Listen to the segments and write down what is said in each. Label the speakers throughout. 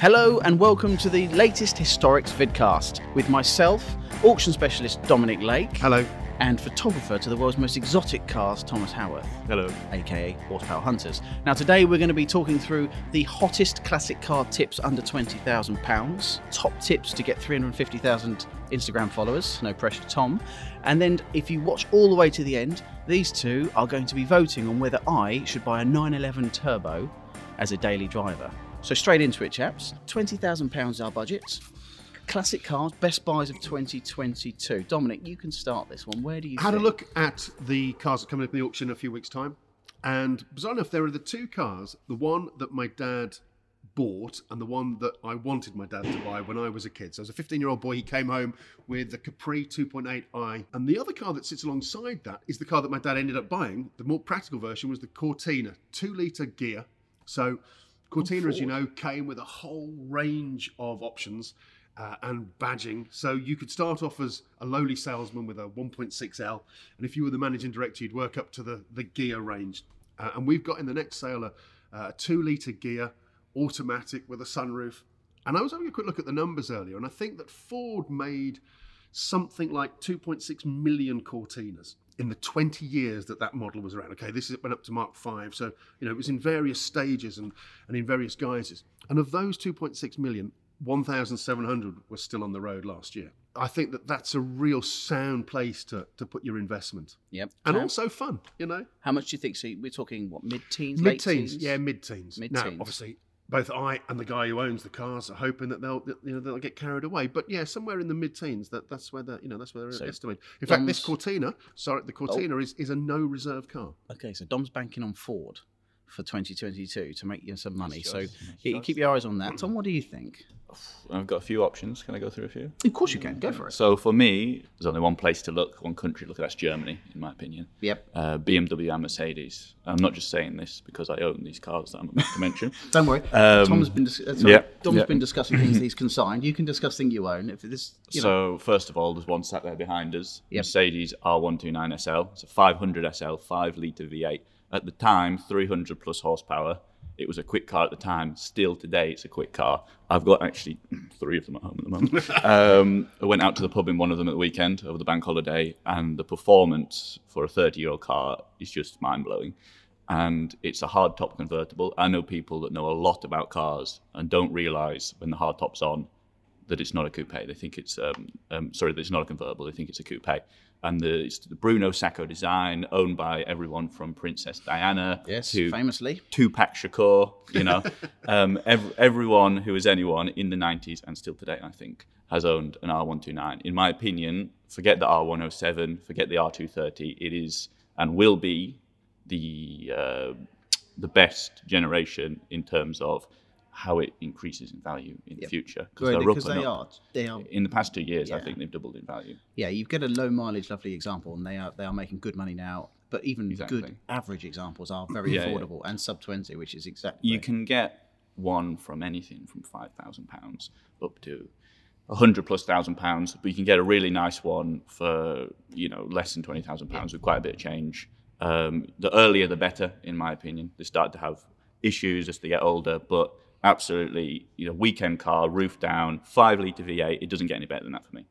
Speaker 1: Hello and welcome to the latest Historics vidcast with myself, auction specialist Dominic Lake.
Speaker 2: Hello.
Speaker 1: And photographer to the world's most exotic cars, Thomas Howarth.
Speaker 2: Hello.
Speaker 1: aka Horsepower Hunters. Now, today we're going to be talking through the hottest classic car tips under £20,000, top tips to get 350,000 Instagram followers, no pressure, Tom. And then, if you watch all the way to the end, these two are going to be voting on whether I should buy a 911 Turbo as a daily driver. So, straight into it, chaps. £20,000 our budget. Classic cars, best buys of 2022. Dominic, you can start this one. Where do you
Speaker 2: I had
Speaker 1: think?
Speaker 2: a look at the cars that coming up in the auction in a few weeks' time, and bizarre enough, there are the two cars the one that my dad bought and the one that I wanted my dad to buy when I was a kid. So, as a 15 year old boy, he came home with the Capri 2.8i. And the other car that sits alongside that is the car that my dad ended up buying. The more practical version was the Cortina, two litre Ghia. So, Cortina, as you know, came with a whole range of options. Uh, and badging. So you could start off as a lowly salesman with a 1.6L, and if you were the managing director, you'd work up to the, the Ghia range. Uh, and we've got in the next sale a, a two litre Ghia, automatic with a sunroof. And I was having a quick look at the numbers earlier, and I think that Ford made something like 2.6 million Cortinas in the 20 years that that model was around. Okay, this went up to Mark 5, so you know it was in various stages and, and in various guises. And of those 2.6 million, 1,700 were still on the road last year. I think that that's a real sound place to, to put your investment.
Speaker 1: Yep.
Speaker 2: And
Speaker 1: Tom?
Speaker 2: also fun, you know?
Speaker 1: How much do you think? So we're talking what mid teens,
Speaker 2: Mid teens, yeah, mid teens.
Speaker 1: Mid-teens.
Speaker 2: Now, obviously, both I and the guy who owns the cars are hoping that they'll, you know, they'll get carried away. But yeah, somewhere in the mid teens, that, that's where they're, you know, that's where they're
Speaker 1: So,
Speaker 2: estimated. In fact, this Cortina, sorry, the oh. Cortina is, is a no reserve car.
Speaker 1: Okay, so Dom's banking on Ford for 2022 to make you some money. So
Speaker 3: nice
Speaker 1: you keep your eyes on that. Tom, what do you think?
Speaker 3: I've got a few options. Can I go through a few?
Speaker 1: Of course you can. Go for it.
Speaker 3: So for me, there's only one place to look, one country to look at. That's Germany, in my opinion.
Speaker 1: Yep.
Speaker 3: Uh, BMW and Mercedes. I'm not just saying this because I own these cars that I'm about to mention.
Speaker 1: Don't worry.
Speaker 3: Um,
Speaker 1: Tom's been dis- uh, sorry,
Speaker 3: yeah,
Speaker 1: Dom's
Speaker 3: yeah.
Speaker 1: been discussing things he's consigned. You can discuss things you own. If this, you know,
Speaker 3: So first of all, there's one sat there behind us.
Speaker 1: Yep.
Speaker 3: Mercedes R129 SL. It's a 500 SL, five litre V8. At the time, 300 plus horsepower. It was a quick car at the time. Still today, it's a quick car. I've got actually three of them at home at the moment. um, I went out to the pub in one of them at the weekend over the bank holiday, and the performance for a 30 year old car is just mind blowing. And it's a hard top convertible. I know people that know a lot about cars and don't realize when the hard top's on that it's not a coupe. They think it's um, um, sorry, that it's not a convertible. They think it's a coupe. And the, it's the Bruno Sacco design, owned by everyone from Princess Diana
Speaker 1: yes,
Speaker 3: to
Speaker 1: famously.
Speaker 3: Tupac Shakur. You know, um, ev- everyone who is anyone in the '90s and still today, I think, has owned an R129. In my opinion, forget the R107, forget the R230. It is and will be the uh, the best generation in terms of how it increases in value in the future
Speaker 1: Well,
Speaker 3: they're
Speaker 1: because
Speaker 3: up
Speaker 1: they
Speaker 3: up.
Speaker 1: are, they are.
Speaker 3: In the past two years, I think they've doubled in value.
Speaker 1: Yeah, you get a low mileage, lovely example, and they are they are making good money now. But even
Speaker 3: Exactly.
Speaker 1: good average examples are very
Speaker 3: Yeah, yeah.
Speaker 1: affordable and sub twenty, which is exactly
Speaker 3: You can get one from anything from five thousand pounds up to a hundred plus thousand pounds, but you can get a really nice one for you know less than twenty thousand pounds with quite a bit of change. Um, the earlier, the better, in my opinion. They start to have issues as they get older, but absolutely, you know, weekend car, roof down, five liter V8. It doesn't get any better than that for me.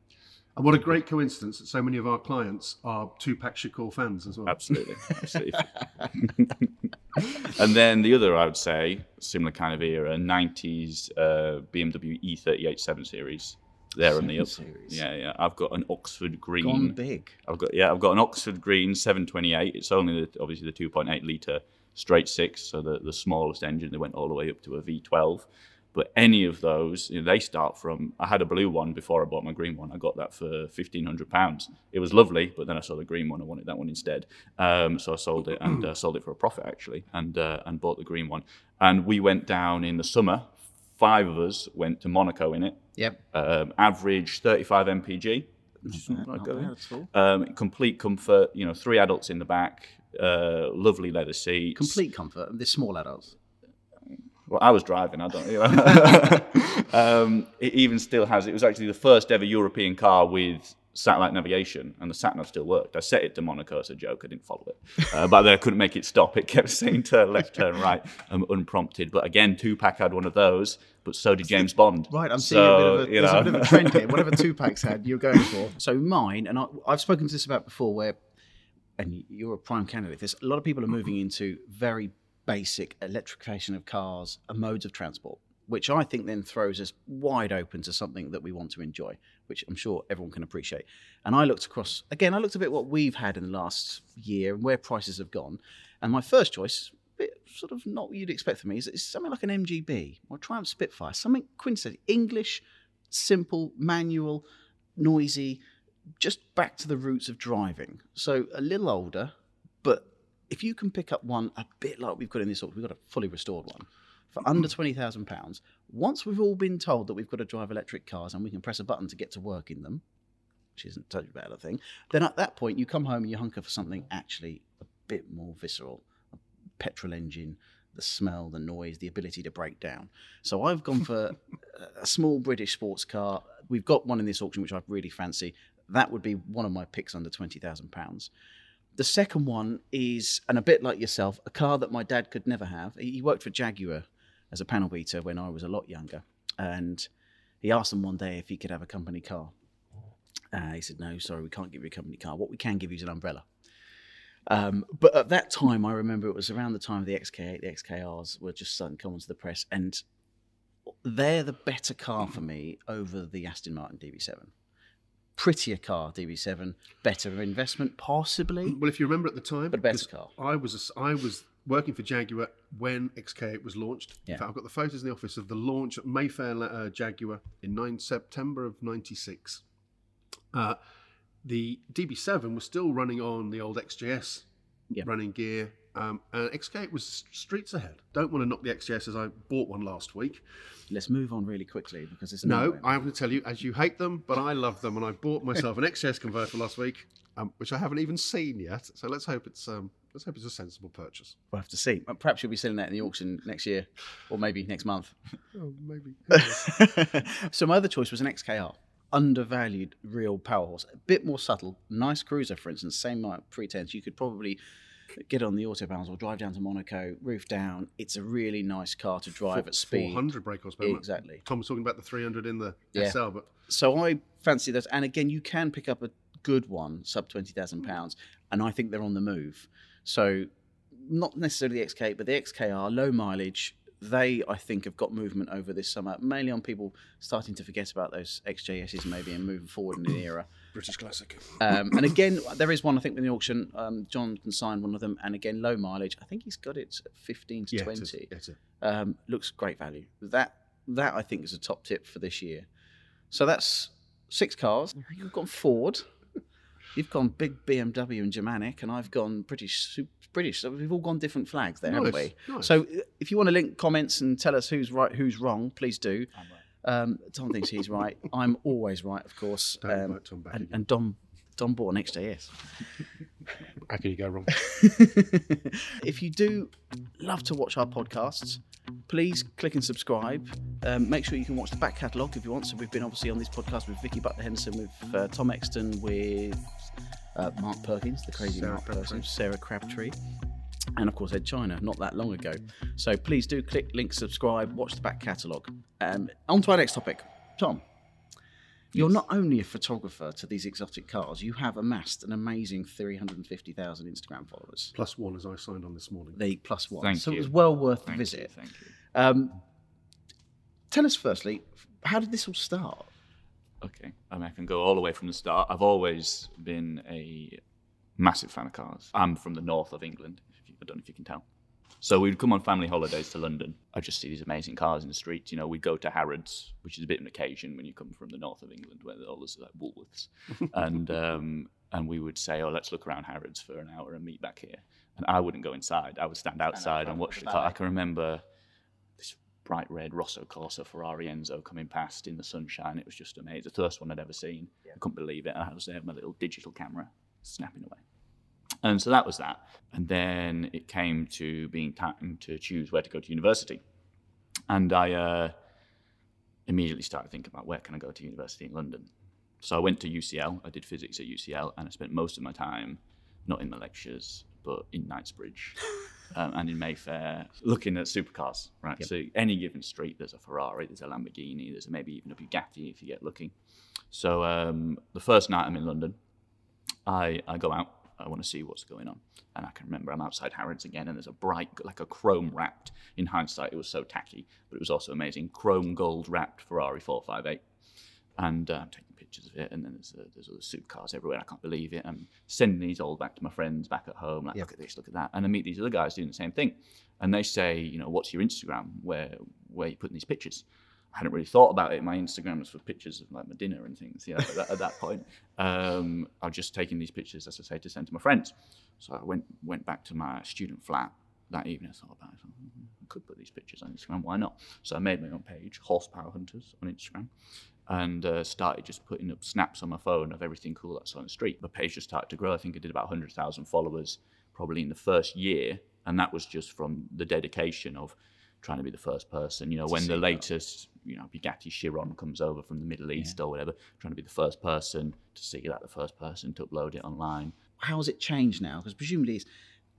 Speaker 2: And what a great coincidence that so many of our clients are Tupac Shakur fans as well.
Speaker 3: Absolutely, absolutely. and then the other, I would say, similar kind of era, '90s uh, BMW E38 7 Series. They're on the up.
Speaker 1: Series.
Speaker 3: Yeah, yeah. I've got an Oxford Green.
Speaker 1: gone big.
Speaker 3: I've got yeah, I've got an Oxford Green 728. It's only the, obviously the 2.8 liter straight six, so the the smallest engine. They went all the way up to a V12. But any of those, you know, they start from. I had a blue one before I bought my green one. I got that for fifteen hundred pounds. It was lovely, but then I saw the green one. I wanted that one instead, um, so I sold it and uh, sold it for a profit actually, and uh, and bought the green one. And we went down in the summer. Five of us went to Monaco in it.
Speaker 1: Yep.
Speaker 3: Um, average thirty-five mpg. Which is not
Speaker 1: not bad.
Speaker 3: Um, complete comfort. You know, three adults in the back. Uh, lovely leather seats.
Speaker 1: Complete comfort. The small adults.
Speaker 3: Well, I was driving. I don't. You know. um, it even still has. It was actually the first ever European car with satellite navigation, and the sat nav still worked. I set it to Monaco as a joke. I didn't follow it, uh, but then I couldn't make it stop. It kept saying turn left, turn right, um, unprompted. But again, Tupac had one of those. But so did James Bond.
Speaker 1: Right, I'm seeing a bit of a,
Speaker 3: you know.
Speaker 1: a bit of a trend here. Whatever Tupac's had, you're going for. So mine, and I, I've spoken to this about before, where, and you're a prime candidate. There's a lot of people are moving into very basic electrification of cars and modes of transport, which I think then throws us wide open to something that we want to enjoy, which I'm sure everyone can appreciate. And I looked across again. I looked a bit what we've had in the last year and where prices have gone. And my first choice, a bit sort of not what you'd expect from me, is, is something like an MGB or Triumph Spitfire, something quintessential English, simple, manual, noisy, just back to the roots of driving. So a little older, but if you can pick up one a bit like we've got in this auction, we've got a fully restored one for under twenty thousand pounds. Once we've all been told that we've got to drive electric cars and we can press a button to get to work in them, which isn't totally bad a thing, then at that point you come home and you hunker for something actually a bit more visceral, a petrol engine, the smell, the noise, the ability to break down. So I've gone for a small British sports car. We've got one in this auction which I really fancy. That would be one of my picks under twenty thousand pounds. The second one is, and a bit like yourself, a car that my dad could never have. He worked for Jaguar as a panel beater when I was a lot younger, and he asked them one day if he could have a company car. Uh, he said, "No, sorry, we can't give you a company car. What we can give you is an umbrella." Um, but at that time, I remember it was around the time of the XK8, the XKRs were just starting to come onto the press, and they're the better car for me over the Aston Martin DB7. Prettier car, DB7, better investment, possibly,
Speaker 2: Well, if you remember at the time,
Speaker 1: but better car.
Speaker 2: I was a I was working for Jaguar when XK8 was launched.
Speaker 1: Yeah.
Speaker 2: In fact, I've got the photos in the office of the launch at Mayfair uh, Jaguar in 9 September of '96. Uh, the DB7 was still running on the old XJS
Speaker 1: Yeah.
Speaker 2: running gear, um, and XK8 was streets ahead. Don't want to knock the XJS as I bought one last week.
Speaker 1: Let's move on really quickly because it's
Speaker 2: No. I'm going to tell you, as you hate them, but I love them, and I bought myself an XJS converter last week, um, which I haven't even seen yet. So let's hope it's um, let's hope it's a sensible purchase.
Speaker 1: We'll have to see. Perhaps you'll be selling that in the auction next year, or maybe next month.
Speaker 2: Oh, maybe.
Speaker 1: so my other choice was an XKR, undervalued real power horse, a bit more subtle, nice cruiser, for instance, same like pretense. You could probably get on the autobahns or drive down to Monaco, roof down. It's a really nice car to drive at speed.
Speaker 2: 400 brake horsepower.
Speaker 1: Exactly.
Speaker 2: Tom was talking about the 300 in the
Speaker 1: Yeah.
Speaker 2: SL, but
Speaker 1: So I fancy those. And again, you can pick up a good one, sub twenty thousand pounds, and I think they're on the move. So not necessarily the XK, but the XKR, low mileage. They, I think, have got movement over this summer, mainly on people starting to forget about those XJSs maybe and moving forward in the era.
Speaker 2: British classic.
Speaker 1: Um, and again, there is one I think in the auction. Um, John can sign one of them, and again, low mileage. I think he's got it at fifteen to
Speaker 2: Yeah, it is.
Speaker 1: twenty
Speaker 2: Yeah, it is.
Speaker 1: um, looks great value. That that I think is a top tip for this year. So that's six cars. You've gone Ford. You've gone big BMW and Germanic, and I've gone British. British. So we've all gone different flags there, haven't we?
Speaker 2: nice.
Speaker 1: So uh, if you want to link comments and tell us who's right, who's wrong, please do. Um, Tom thinks he's right. I'm always right, of course.
Speaker 2: Don't
Speaker 1: Um,
Speaker 2: Tom back
Speaker 1: and, and Dom, Dom bought an XJS.
Speaker 2: How could you go wrong?
Speaker 1: if you do love to watch our podcasts, please click and subscribe. Um, make sure you can watch the back catalogue if you want. So we've been obviously on this podcast with Vicki Butler Henderson, with uh, Tom Exton, with uh, Mark Perkins, the crazy
Speaker 2: Sarah
Speaker 1: Mark
Speaker 2: Crabtree.
Speaker 1: Perkins, Sarah Crabtree. And of course, Ed China, not that long ago. So please do click, link, subscribe, watch the back catalogue. Um, on to our next topic. Tom, you're not only a photographer to these exotic cars, you have amassed an amazing 350,000 Instagram followers
Speaker 2: Plus one as I signed on this morning.
Speaker 1: the plus one.
Speaker 3: Thank
Speaker 1: so it was well worth the visit.
Speaker 3: you. Thank you.
Speaker 1: Um, tell us firstly, how did this all start?
Speaker 3: Okay, I mean, I can go all the way from the start. I've always been a massive fan of cars. I'm from the north of England. If you, I don't know if you can tell. So we'd come on family holidays to London. I'd just see these amazing cars in the streets. You know, we'd go to Harrods, which is a bit of an occasion when you come from the north of England, where all there's like Woolworths, and um, and we would say, oh, let's look around Harrods for an hour and meet back here. And I wouldn't go inside. I would stand outside and watch the car. I can remember this bright red Rosso Corsa Ferrari Enzo coming past in the sunshine. It was just amazing. The first one I'd ever seen. I couldn't believe it. And I was there with my little digital camera snapping away. And so that was that. And then it came to being time to choose where to go to university. And I uh, immediately started thinking about where can I go to university in London. So I went to UCL. I did physics at UCL, and I spent most of my time not in the lectures, but in Knightsbridge. um, and in Mayfair, looking at supercars. Right, so any given street, there's a Ferrari, there's a Lamborghini, there's maybe even a Bugatti if you get lucky. So um, the first night I'm in London, I I go out. I want to see what's going on, and I can remember I'm outside Harrods again, and there's a bright, like a chrome wrapped. In hindsight, it was so tacky, but it was also amazing. Chrome gold wrapped Ferrari 458, and uh, I'm taking pictures of it, and then there's, uh, there's other supercars everywhere. I can't believe it. I'm sending these all back to my friends back at home. Like, look at this, look at that, and I meet these other guys doing the same thing, and they say, you know, what's your Instagram? Where where are you putting these pictures? I hadn't really thought about it. My Instagram was for pictures of like my dinner and things. Yeah, at that, at that point, um, I was just taking these pictures, as I say, to send to my friends. So I went went back to my student flat that evening. I thought about it. I, thought, "Hmm, I could put these pictures on Instagram. Why not? So I made my own page, Horsepower Hunters, on Instagram, and uh, started just putting up snaps on my phone of everything cool that's on the street. The page just started to grow. I think I did about 100,000 followers probably in the first year, and that was just from the dedication of trying to be the first person. You know, when the
Speaker 1: that.
Speaker 3: latest, you know, Bugatti Chiron comes over from the Middle East or whatever, trying to be the first person to see that, the first person to upload it online.
Speaker 1: How has it changed now? Because presumably it's,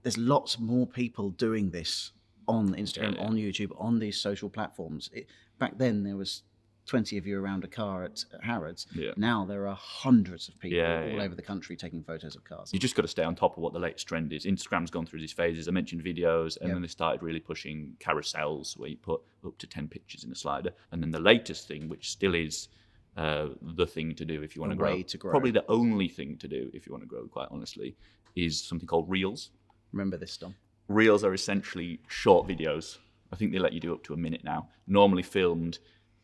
Speaker 1: there's lots more people doing this on Instagram,
Speaker 3: Yeah.
Speaker 1: on YouTube, on these social platforms. It, back then, there was 20 of you around a car at, at Harrods.
Speaker 3: Yeah.
Speaker 1: Now there are hundreds of people
Speaker 3: Yeah,
Speaker 1: all
Speaker 3: yeah.
Speaker 1: over the country taking photos of cars.
Speaker 3: You just got to stay on top of what the latest trend is. Instagram's gone through these phases. I mentioned videos, and
Speaker 1: Yeah.
Speaker 3: then they started really pushing carousels where you put up to 10 pictures in a slider. And then the latest thing, which still is uh, the thing to do if you want to grow,
Speaker 1: to grow.
Speaker 3: probably the only thing to do if you want to grow, quite honestly, is something called Reels.
Speaker 1: Remember this, Dom?
Speaker 3: Reels are essentially short videos. I think they let you do up to a minute now. Normally filmed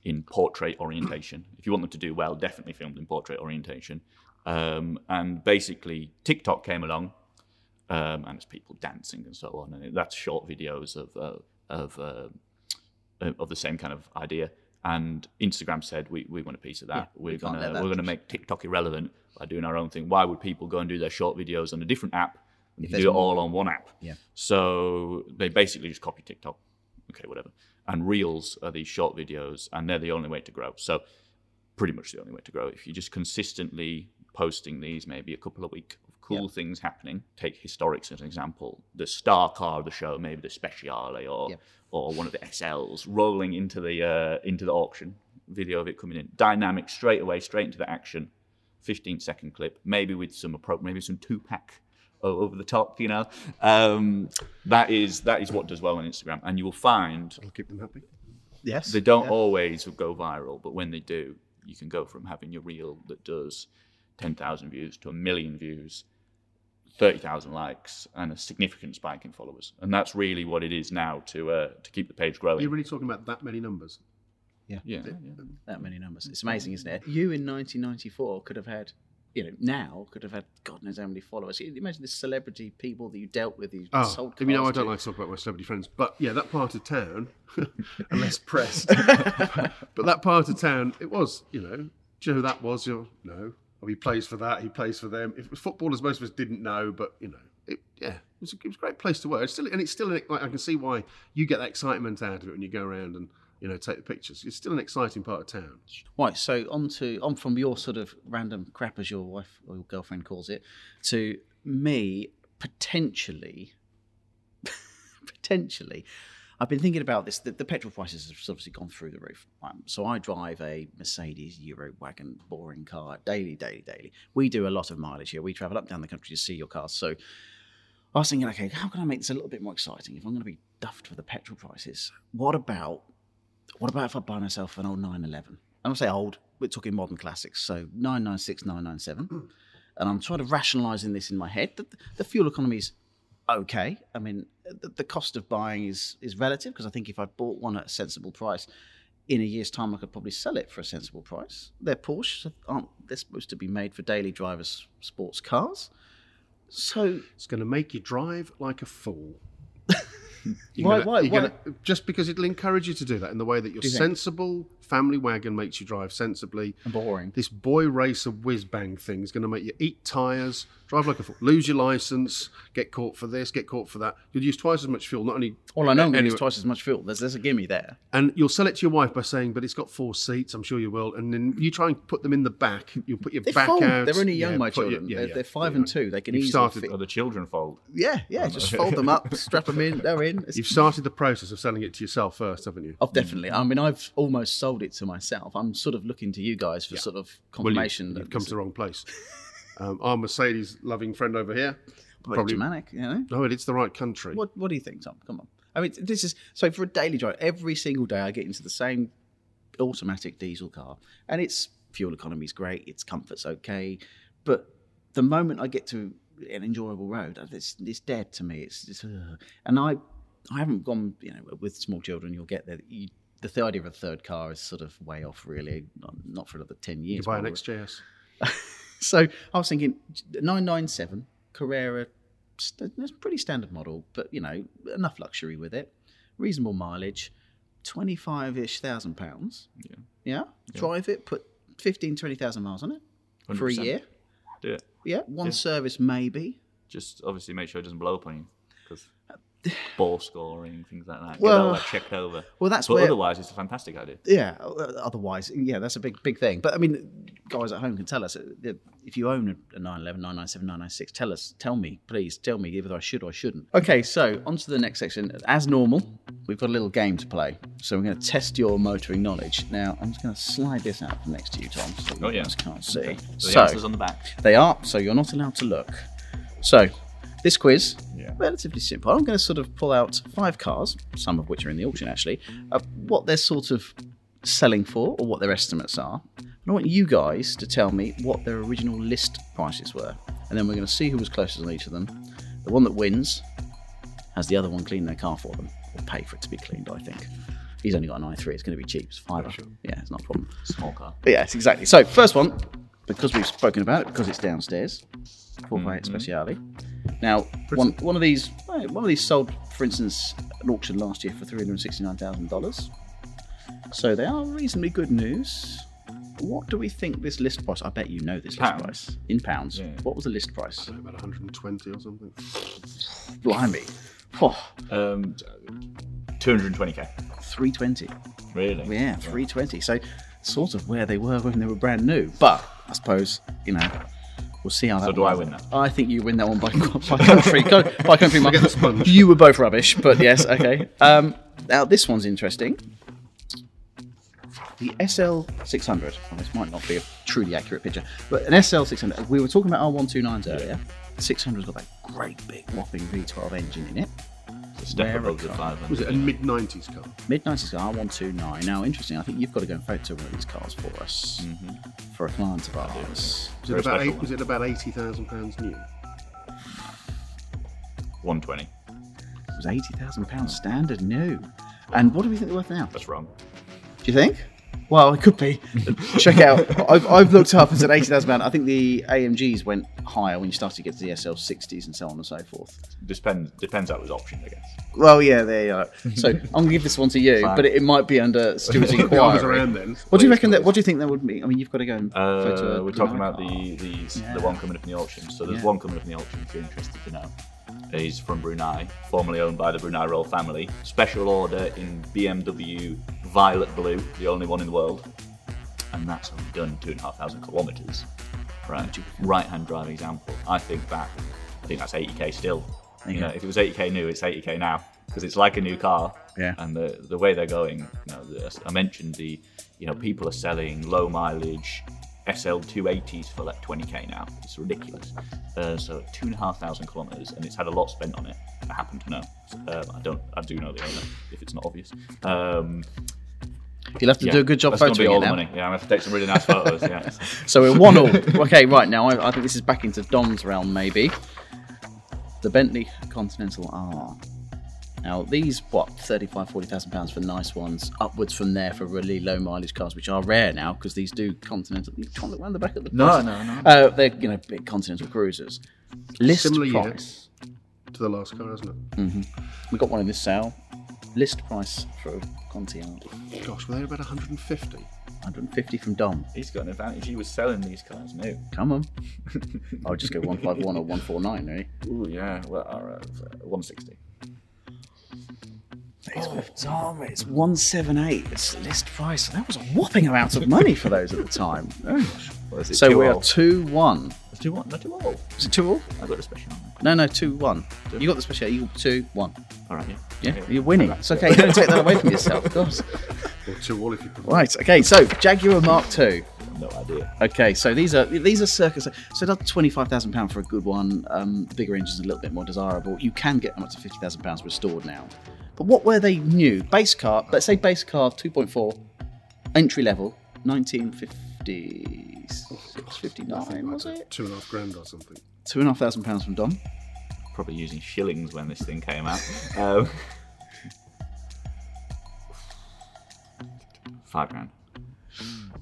Speaker 3: in portrait orientation. if you want them to do well, definitely filmed in portrait orientation. Um, and basically, TikTok came along, um, and it's people dancing and so on, and that's short videos of uh, of uh, of the same kind of idea. And Instagram said, "We, we want a piece of that.
Speaker 1: we
Speaker 3: we're
Speaker 1: can't
Speaker 3: gonna
Speaker 1: that
Speaker 3: we're gonna make TikTok irrelevant by doing our own thing. Why would people go and do their short videos on a different app?
Speaker 1: There's
Speaker 3: do it all on one app.
Speaker 1: Yeah.
Speaker 3: So they basically just copy TikTok. Okay, whatever. And Reels are these short videos, and they're the only way to grow. So pretty much the only way to grow. If you're just consistently posting these, maybe a couple a week of cool things happening. Take historics as an example. The star car of the show, maybe the Speciale or
Speaker 1: Yep.
Speaker 3: or one of the SLs rolling into the uh, into the auction. Video of it coming in, dynamic straight away, straight into the action. 15 second clip, maybe with some appro- maybe some Tupac over the top, you know. Um, that is that is what does well on Instagram, and you will find
Speaker 2: I'll keep them happy.
Speaker 1: Yes.
Speaker 3: they don't always go viral, but when they do, you can go from having your reel that does 10,000 views to a million views, 30,000 likes, and a significant spike in followers. And that's really what it is now to uh, to keep the page growing.
Speaker 2: You're really talking about that many numbers?
Speaker 3: yeah, yeah.
Speaker 1: that many numbers. It's amazing, isn't it? You in 1994 could have had, you know, now could have had God knows how many followers. You Imagine the celebrity people that you dealt with, you
Speaker 2: Oh,
Speaker 1: sold
Speaker 2: you know, I don't
Speaker 1: to.
Speaker 2: like to talk about my celebrity friends, but yeah, that part of town, I'm less pressed. but that part of town, it was, you know, do you know who that was? You no, oh, he plays for that, he plays for them. If it was footballers, most of us didn't know, but you know, it, yeah, it was, a, it was a great place to work. It's still, and it's still, like, I can see why you get that excitement out of it when you go around and you know take the pictures. It's still an exciting part of town.
Speaker 1: Right, so on to on from your sort of random crap, as your wife or your girlfriend calls it, to me potentially, potentially. I've been thinking about this. The, the petrol prices have obviously gone through the roof. Um, so I drive a Mercedes Euro wagon, boring car, daily, daily, daily. We do a lot of mileage here. We travel up down the country to see your cars. So I was thinking, okay, how can I make this a little bit more exciting? If I'm going to be duffed for the petrol prices, what about what about if I buy myself an old 911? I'm gonna say old. We're talking modern classics, so 996, 997. And I'm trying to rationalize in this in my head. The, the fuel economy is okay. I mean, the, the cost of buying is is relative because I think if I bought one at a sensible price, in a year's time I could probably sell it for a sensible price. They're Porsche, aren't they're supposed to be made for daily drivers, sports cars. So
Speaker 2: It's going to make you drive like a fool. You're
Speaker 1: Why-
Speaker 2: gonna-
Speaker 1: why- why-
Speaker 2: gonna- just because it'll encourage you to do that in the way that your
Speaker 1: you think?
Speaker 2: sensible family wagon makes you drive sensibly.
Speaker 1: Boring.
Speaker 2: This boy racer whiz bang thing is going to make you eat tyres, drive like a fool, lose your license, get caught for this, get caught for that. You'll use twice as much fuel, not only
Speaker 1: Well, I know I'm going to
Speaker 2: Anyway.
Speaker 1: use twice as much fuel. There's, there's a gimme there.
Speaker 2: and you'll sell it to your wife by saying, "But it's got four seats." I'm sure you will. And then you try and put them in the back. You'll put your
Speaker 1: They're
Speaker 2: back
Speaker 1: fold.
Speaker 2: out.
Speaker 1: They're only young,
Speaker 2: Yeah,
Speaker 1: my
Speaker 2: put your-
Speaker 1: children.
Speaker 2: yeah,
Speaker 1: they're,
Speaker 2: yeah,
Speaker 1: they're five
Speaker 2: yeah.
Speaker 1: and two. They can
Speaker 2: You've
Speaker 1: easily
Speaker 2: started-
Speaker 1: fit.
Speaker 3: The children fold.
Speaker 1: Yeah, yeah. Just fold them up, strap them in. They're in.
Speaker 2: You've started the process of selling it to yourself first, haven't you?
Speaker 1: I've definitely. I mean, I've almost sold it to myself. I'm sort of looking to you guys for sort of
Speaker 2: Well, you-
Speaker 1: confirmation
Speaker 2: you've
Speaker 1: that
Speaker 2: come to the wrong place. Um, our Mercedes loving friend over here.
Speaker 1: probably Germanic. You know.
Speaker 2: No, it's the right country.
Speaker 1: What What do you think, Tom? Come on. I mean, this is so for a daily drive. Every single day, I get into the same automatic diesel car, and its fuel economy is great. Its comfort's okay, but the moment I get to an enjoyable road, it's, it's dead to me. It's, it's ugh. and I I haven't gone. You know, with small children, you'll get there. You, the th- idea of a third car is sort of way off, really. Not, not for another ten years.
Speaker 2: You
Speaker 1: years.
Speaker 2: buy an
Speaker 1: probably.
Speaker 2: XJS.
Speaker 1: So I was thinking 997 Carrera, st- it's a pretty standard model, but you know, enough luxury with it, reasonable mileage, 25 ish thousand pounds.
Speaker 3: Yeah.
Speaker 1: Yeah. Drive it, put 15, 20,000 miles on it for a year.
Speaker 3: Do it.
Speaker 1: Yeah. One
Speaker 3: Yeah.
Speaker 1: service, maybe.
Speaker 3: Just obviously make sure it doesn't blow up on you. Bore scoring, things like that. Get
Speaker 1: Well-
Speaker 3: all that checked over.
Speaker 1: Well, that's
Speaker 3: but
Speaker 1: where.
Speaker 3: otherwise, it's a fantastic idea.
Speaker 1: yeah. Otherwise, yeah, that's a big, big thing. But I mean, guys at home can tell us uh, if you own a 911, 997, 996, tell us, tell me, please, tell me either I should or I shouldn't. Okay, so on to the next section. As normal, we've got a little game to play. So we're going to test your motoring knowledge. Now, I'm just going to slide this out from next to you, Tom, so you
Speaker 3: Oh, yeah.
Speaker 1: guys can't see.
Speaker 3: So the
Speaker 1: So
Speaker 3: answer's on the back.
Speaker 1: they are, so you're not allowed to look. So this quiz,
Speaker 3: Yeah.
Speaker 1: relatively simple. I'm going to sort of pull out five cars, some of which are in the auction actually, of what they're sort of selling for or what their estimates are. And I want you guys to tell me what their original list prices were. And then we're going to see who was closest on each of them. The one that wins has the other one clean their car for them, or pay for it to be cleaned, I think. He's only got an i3, it's going to be cheap. It's five. Yeah, it's not a problem.
Speaker 3: Small car.
Speaker 1: But yes, exactly. So first one, because we've spoken about it, because it's downstairs, Ford Fiat mm-hmm. Speciale. Now, one one of these eh, one of these sold, for instance, at auction last year for three hundred sixty nine thousand dollars. So they are reasonably good news. What do we think this list price? I bet you know this
Speaker 3: Pounds.
Speaker 1: list price in pounds.
Speaker 3: Yeah.
Speaker 1: What was the list price?
Speaker 2: About 120 or something.
Speaker 1: Blimey, oh,
Speaker 3: Um, 220k.
Speaker 1: three twenty.
Speaker 3: Really?
Speaker 1: Yeah, three twenty. So sort of where they were when they were brand new. But I suppose you know we'll see how that.
Speaker 3: So do
Speaker 1: one
Speaker 3: I win that?
Speaker 1: I think you win that one by, by country. Go- by country mile.
Speaker 2: Get the sponge.
Speaker 1: You were both rubbish, but yes, okay. Um, now this one's interesting. The SL600. Well, this might not be a truly accurate picture, but an SL600. We were talking about R129s earlier. The 600's got that great big whopping V12 engine in it.
Speaker 3: It's a step
Speaker 1: Rare
Speaker 3: above the
Speaker 1: car.
Speaker 3: 500.
Speaker 2: Was it a mid 90s car?
Speaker 1: Mid 90s car R129. Now, interesting, I think you've got to go and photo one of these cars for us mm-hmm. for a client of ours.
Speaker 2: Was it about
Speaker 3: special
Speaker 2: eight, was it about eighty thousand pounds new?
Speaker 3: 120.
Speaker 1: It was £80,000 standard new. And what do we think they're worth now?
Speaker 3: That's wrong.
Speaker 1: Do you think? Well, it could be. Check out. I've, I've looked up and said eighty thousand pounds. I think the AMGs went higher when you started to get to the SL60s and so on and so forth.
Speaker 3: Depends, depends how it was optioned, I guess.
Speaker 1: Well, yeah, there you are. So I'm going to give this one to you,
Speaker 3: Fine.
Speaker 1: but it, it might be under Stuart's inquiry.
Speaker 2: around then.
Speaker 1: What do you reckon that? What do you think that would be? I mean, you've got to go and.
Speaker 3: Uh,
Speaker 1: a
Speaker 3: we're talking about the the,
Speaker 1: Yeah.
Speaker 3: the one coming up in the auction. So there's
Speaker 1: Yeah.
Speaker 3: one coming up in the auction if you're interested to know. He's from Brunei, formerly owned by the Brunei royal family. Special order in BMW violet blue, the only one in the world. And that's only done two and a half thousand kilometres. Right, right-hand drive example. I think that, I think that's 80k still. You know, if it was 80k new, it's 80k now because it's like a new car.
Speaker 1: Yeah.
Speaker 3: And the the way they're going, you know, the, I mentioned the, you know, people are selling low mileage SL 280s for like 20k now. It's ridiculous. Uh, so two and a half thousand kilometers, and it's had a lot spent on it. I happen to know. Um, I don't. I do know the owner, if it's not obvious. Um,
Speaker 1: You'll have to
Speaker 3: yeah,
Speaker 1: do a good job
Speaker 3: that's gonna be all
Speaker 1: it
Speaker 3: the
Speaker 1: now.
Speaker 3: money. Yeah, I'm gonna have to take some really nice photos. Yeah.
Speaker 1: So we're one all. Okay, right now I, I think this is back into Dom's realm, maybe. The Bentley Continental R. Now these, what, 35, 40,000 pounds for nice ones, upwards from there for really low mileage cars, which are rare now because these do continental. You trying to look around the back of the
Speaker 3: no,
Speaker 1: no,
Speaker 3: no, no.
Speaker 1: Uh, they're you know big continental cruisers. List
Speaker 2: Similar
Speaker 1: price
Speaker 2: to the last car, isn't it? Mm-hmm.
Speaker 1: We got one in this sale. List price for a Conti R.
Speaker 2: Gosh, were they about 150?
Speaker 1: 150 from Dom.
Speaker 3: He's got an advantage. He was selling these cars new.
Speaker 1: Come on. I'll just go 151 or 149, eh?
Speaker 3: Ooh, yeah. Well, uh, 160.
Speaker 1: Days oh, with Zombies, 178. It's list price. That was a whopping amount of money for those at the time.
Speaker 3: Oh,
Speaker 1: so we
Speaker 3: all?
Speaker 1: are 2 1.
Speaker 3: 2 1. No, 2 all.
Speaker 1: Is it 2 all?
Speaker 3: I've got a special.
Speaker 1: No, no, 2 1. Two. You got the special. You 2 1.
Speaker 3: All right, yeah.
Speaker 1: Yeah, you're winning. It's okay. You're going to take that away from yourself, of course.
Speaker 2: Or 2 all if you prefer.
Speaker 1: Right, okay. So Jaguar Mark II
Speaker 3: no idea.
Speaker 1: Okay, so these are these are circus. So that's twenty five thousand pound for a good one. Um, bigger engines a little bit more desirable. You can get them up to fifty thousand pounds restored now. But what were they new? Base car, let's say base car two point four, entry level, nineteen fifty six, fifty nine was
Speaker 2: Like
Speaker 1: it?
Speaker 2: Two and a half grand or something.
Speaker 1: Two and a half thousand pounds from Dom.
Speaker 3: Probably using shillings when this thing came out. um, five grand.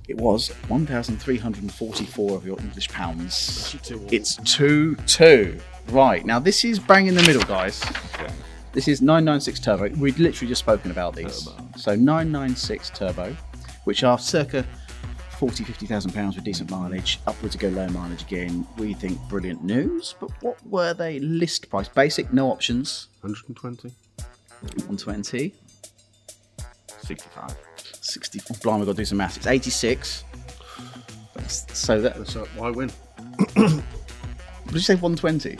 Speaker 1: It was one thousand three hundred and forty four of your English pounds.
Speaker 2: Actually, two all.
Speaker 1: It's two two. Right now, this is bang in the middle, guys.
Speaker 3: Okay.
Speaker 1: This is 996 Turbo. We've literally just spoken about these.
Speaker 3: Turbo.
Speaker 1: So 996 Turbo, which are circa 40, 50,000 pounds with decent mileage, upwards to go low mileage again. We think brilliant news. But what were they list price? Basic, no options.
Speaker 2: 120.
Speaker 1: 120,
Speaker 3: 65.
Speaker 1: 60. Oh, blimey, we've got to do some maths. It's 86. That's- So that.
Speaker 2: So why win?
Speaker 1: Did you say 120?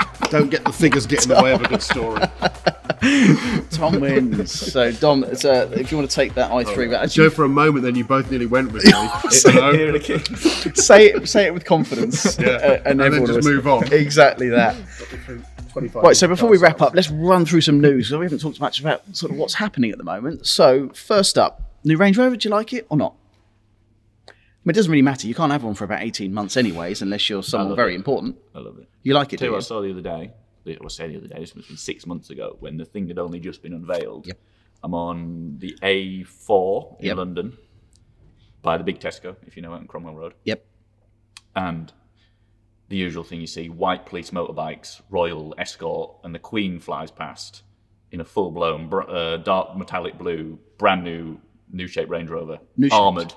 Speaker 2: Don't get the figures get in the way of a good story.
Speaker 1: Tom wins. so Dom, it's, uh, if you want to take that i3, but actually,
Speaker 2: Joe, for a moment, then you both nearly went with me. You know?
Speaker 1: say it, say it with confidence, uh, and,
Speaker 2: And then
Speaker 1: everyone
Speaker 2: just move on.
Speaker 1: Exactly that. Right, so before we wrap up, let's run through some news. 'cause We haven't talked much about sort of what's happening at the moment. So, first up, new Range Rover. Do you like it or not? It doesn't really matter. You can't have one for about eighteen months, anyways, unless you're someone very
Speaker 3: it.
Speaker 1: important.
Speaker 3: I love it.
Speaker 1: You like it,
Speaker 3: Tell
Speaker 1: do
Speaker 3: you? I saw the other day. I say the other day. This must have been six months ago when the thing had only just been unveiled.
Speaker 1: Yep.
Speaker 3: I'm on the A4 in
Speaker 1: Yep.
Speaker 3: London by the big Tesco, if you know it, on Cromwell Road.
Speaker 1: Yep.
Speaker 3: and the usual thing you see white police motorbikes, royal escort, and the Queen flies past in a full blown br- uh, dark metallic blue, brand new, new shape Range Rover,
Speaker 1: New shaped.
Speaker 3: armoured.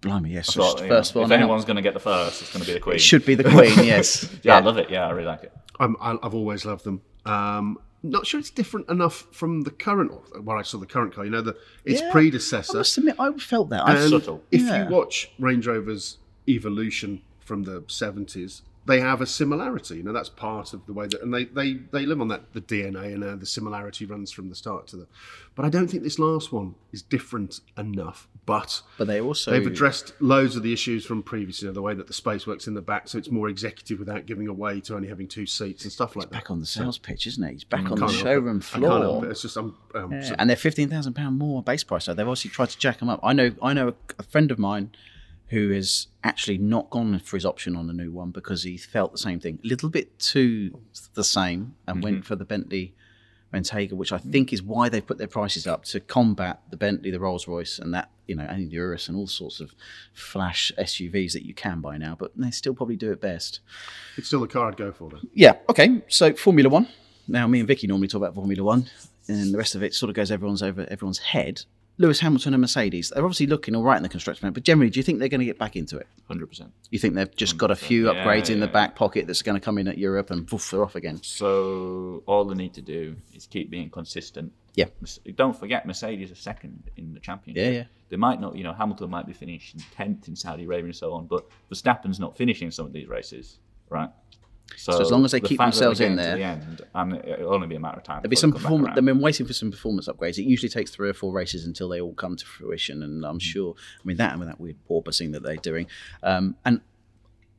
Speaker 1: Blimey, yes.
Speaker 3: Thought,
Speaker 1: just first
Speaker 3: know,
Speaker 1: one.
Speaker 3: if
Speaker 1: out.
Speaker 3: anyone's going to get the first, it's going to be the Queen.
Speaker 1: It should be the Queen. Yes.
Speaker 3: yeah, I love it. Yeah, I really like it.
Speaker 2: I'm, I- I've always loved them. Um, not sure it's different enough from the current, well, I saw the current car, you know, the its
Speaker 1: Yeah, I
Speaker 2: predecessor.
Speaker 1: must admit, I felt that. I
Speaker 2: And
Speaker 3: Subtle.
Speaker 2: if
Speaker 1: Yeah.
Speaker 2: you watch Range Rover's evolution from the 70s, they have a similarity. You know, that's part of the way that, and they, they, they live on that, the DNA, and uh, the similarity runs from the start to the. But I don't think this last one is different enough. But
Speaker 1: but they also
Speaker 2: they've addressed loads of the issues from previous, you know, the way that the space works in the back, so it's more executive without giving away to only having two seats and stuff like that.
Speaker 1: back on the sales pitch, isn't it? He's back on the
Speaker 2: Can't it.
Speaker 1: showroom
Speaker 2: I help
Speaker 1: floor.
Speaker 2: it. It's just, I'm, um,
Speaker 1: Yeah,
Speaker 2: so-
Speaker 1: and they're fifteen thousand pound more base price. So they've obviously tried to jack them up. I know. I know a, a friend of mine who has actually not gone for his option on the new one because he felt the same thing, a little bit too the same, and went mm-hmm. for the Bentley Bentayga, which I think is why they've put their prices up to combat the Bentley, the Rolls Royce, and that you know, and the Urus and all sorts of flash SUVs that you can buy now. But they still probably do it best.
Speaker 2: it's still the car I'd go for, though.
Speaker 1: Yeah. Okay. So Formula One. Now, me and Vicki normally talk about Formula One, and the rest of it sort of goes everyone's over everyone's head. Lewis Hamilton and Mercedes. They're obviously looking all right in the construction, but generally, do you think they're going to get back into it?
Speaker 3: 100%.
Speaker 1: You think they've just got a few
Speaker 3: Yeah,
Speaker 1: upgrades in the
Speaker 3: yeah.
Speaker 1: back pocket that's going to come in at Europe and poof, they're off again?
Speaker 3: So all they need to do is keep being consistent.
Speaker 1: Yeah.
Speaker 3: Don't forget, Mercedes are second in the championship.
Speaker 1: Yeah, yeah.
Speaker 3: They might not, you know, Hamilton might be finishing tenth in Saudi Arabia and so on, but Verstappen's not finishing some of these races, right? So,
Speaker 1: as long as they
Speaker 3: the
Speaker 1: keep themselves in there-
Speaker 3: the end, and it'll only be a matter of time.
Speaker 1: There'll be some
Speaker 3: they come back
Speaker 1: performance. They've been waiting for some performance upgrades. It usually takes three or four races until they all come to fruition, and I'm sure. I mean that and with that weird porpoising that they're doing, um, and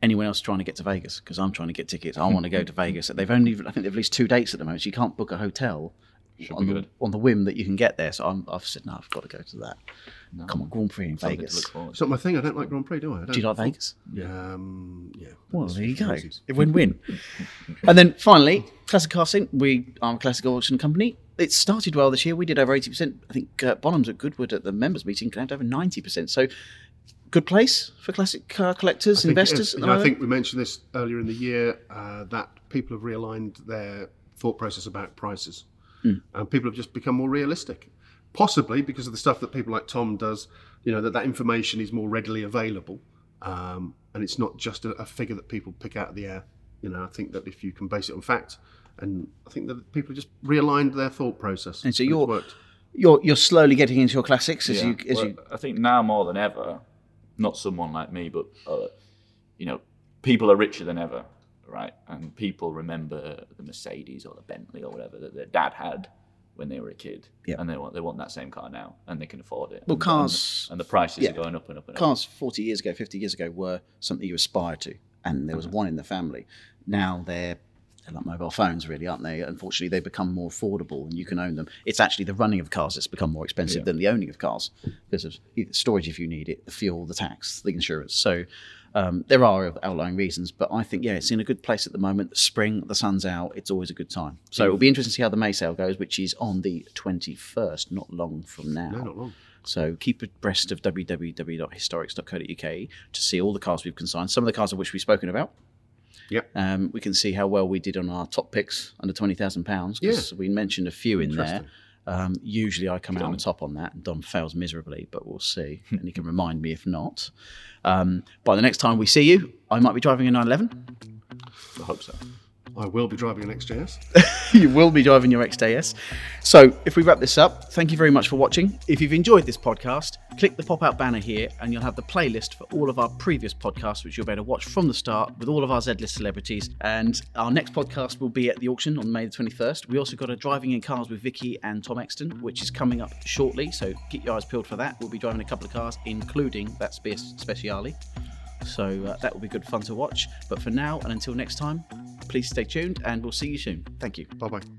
Speaker 1: anyone else trying to get to Vegas because I'm trying to get tickets. I want to go to Vegas. They've only, I think they've released two dates at the moment. So you can't book a hotel on
Speaker 3: be
Speaker 1: the,
Speaker 3: good.
Speaker 1: on the whim that you can get there. So I'm, I've said no, I've got to go to that. Come on, Grand Prix in
Speaker 3: Something
Speaker 1: Vegas.
Speaker 3: look forward
Speaker 2: It's not my thing. I don't like Grand Prix, do I? I don't,
Speaker 1: Do you like Vegas?
Speaker 2: Um, yeah.
Speaker 1: Well,
Speaker 2: That's
Speaker 1: there you go.
Speaker 2: reasons.
Speaker 1: A win-win. and then finally, Classic Car Scene. We are a classic auction company. It started well this year. We did over eighty percent. I think uh, Bonhams at Goodwood at the members meeting claimed over ninety percent. So good place for classic car collectors,
Speaker 2: I
Speaker 1: investors.
Speaker 2: is. You know, I think we mentioned this earlier in the year uh, that people have realigned their thought process about prices,
Speaker 1: Hmm.
Speaker 2: and people have just become more realistic. Possibly because of the stuff that people like Tom does. You know that that information is more readily available, um, and it's not just a, a figure that people pick out of the air. You know, I think that if you can base it on fact, and I think that people have just realigned their thought process.
Speaker 1: And so
Speaker 2: it's
Speaker 1: you're-
Speaker 2: worked.
Speaker 1: you're you're slowly getting into your classics as
Speaker 3: Yeah.
Speaker 1: you as
Speaker 3: Well,
Speaker 1: you
Speaker 3: I think now more than ever, not someone like me, but uh, you know, people are richer than ever, right? And people remember the Mercedes or the Bentley or whatever that their dad had when they were a kid,
Speaker 1: Yeah.
Speaker 3: and they want they want that same car now, and they can afford it.
Speaker 1: Well,
Speaker 3: And-
Speaker 1: cars-
Speaker 3: and, and the prices
Speaker 1: yeah.
Speaker 3: are going up and up and up.
Speaker 1: cars 40 years ago 50 years ago were something you aspired to and there was mm-hmm. one in the family now they're they're like mobile phones really aren't they unfortunately they become more affordable and you can own them it's actually the running of cars that's become more expensive
Speaker 3: Yeah.
Speaker 1: than the owning of cars because of either storage if you need it the fuel the tax the insurance so um, there are outlying reasons but i think yeah it's in a good place at the moment spring the sun's out it's always a good time so it'll be interesting to see how the may sale goes which is on the 21st not long from now
Speaker 2: No, not long.
Speaker 1: so keep abreast of www.historics.co.uk to see all the cars we've consigned. Some of the cars of which we've spoken about.
Speaker 2: Yep.
Speaker 1: Um, we can see how well we did on our top picks under twenty thousand pounds because we mentioned a few in there. Um, usually I come out on top on that, and Don fails miserably, but we'll see, and he can remind me if not. Um, by the next time we see you, I might be driving a 911.
Speaker 3: I hope so.
Speaker 2: I will be driving an XJS.
Speaker 1: you will be driving your XJS. So, if we wrap this up, thank you very much for watching. If you've enjoyed this podcast, click the pop out banner here and you'll have the playlist for all of our previous podcasts, which you'll be able to watch from the start with all of our Z list celebrities. And our next podcast will be at the auction on May the 21st. We also got a driving in cars with Vicki and Tom Exton, which is coming up shortly. So, get your eyes peeled for that. We'll be driving a couple of cars, including that Spe- Speciale. So, uh, that will be good fun to watch. But for now and until next time, please stay tuned and we'll see you soon. Thank you.
Speaker 2: Bye bye.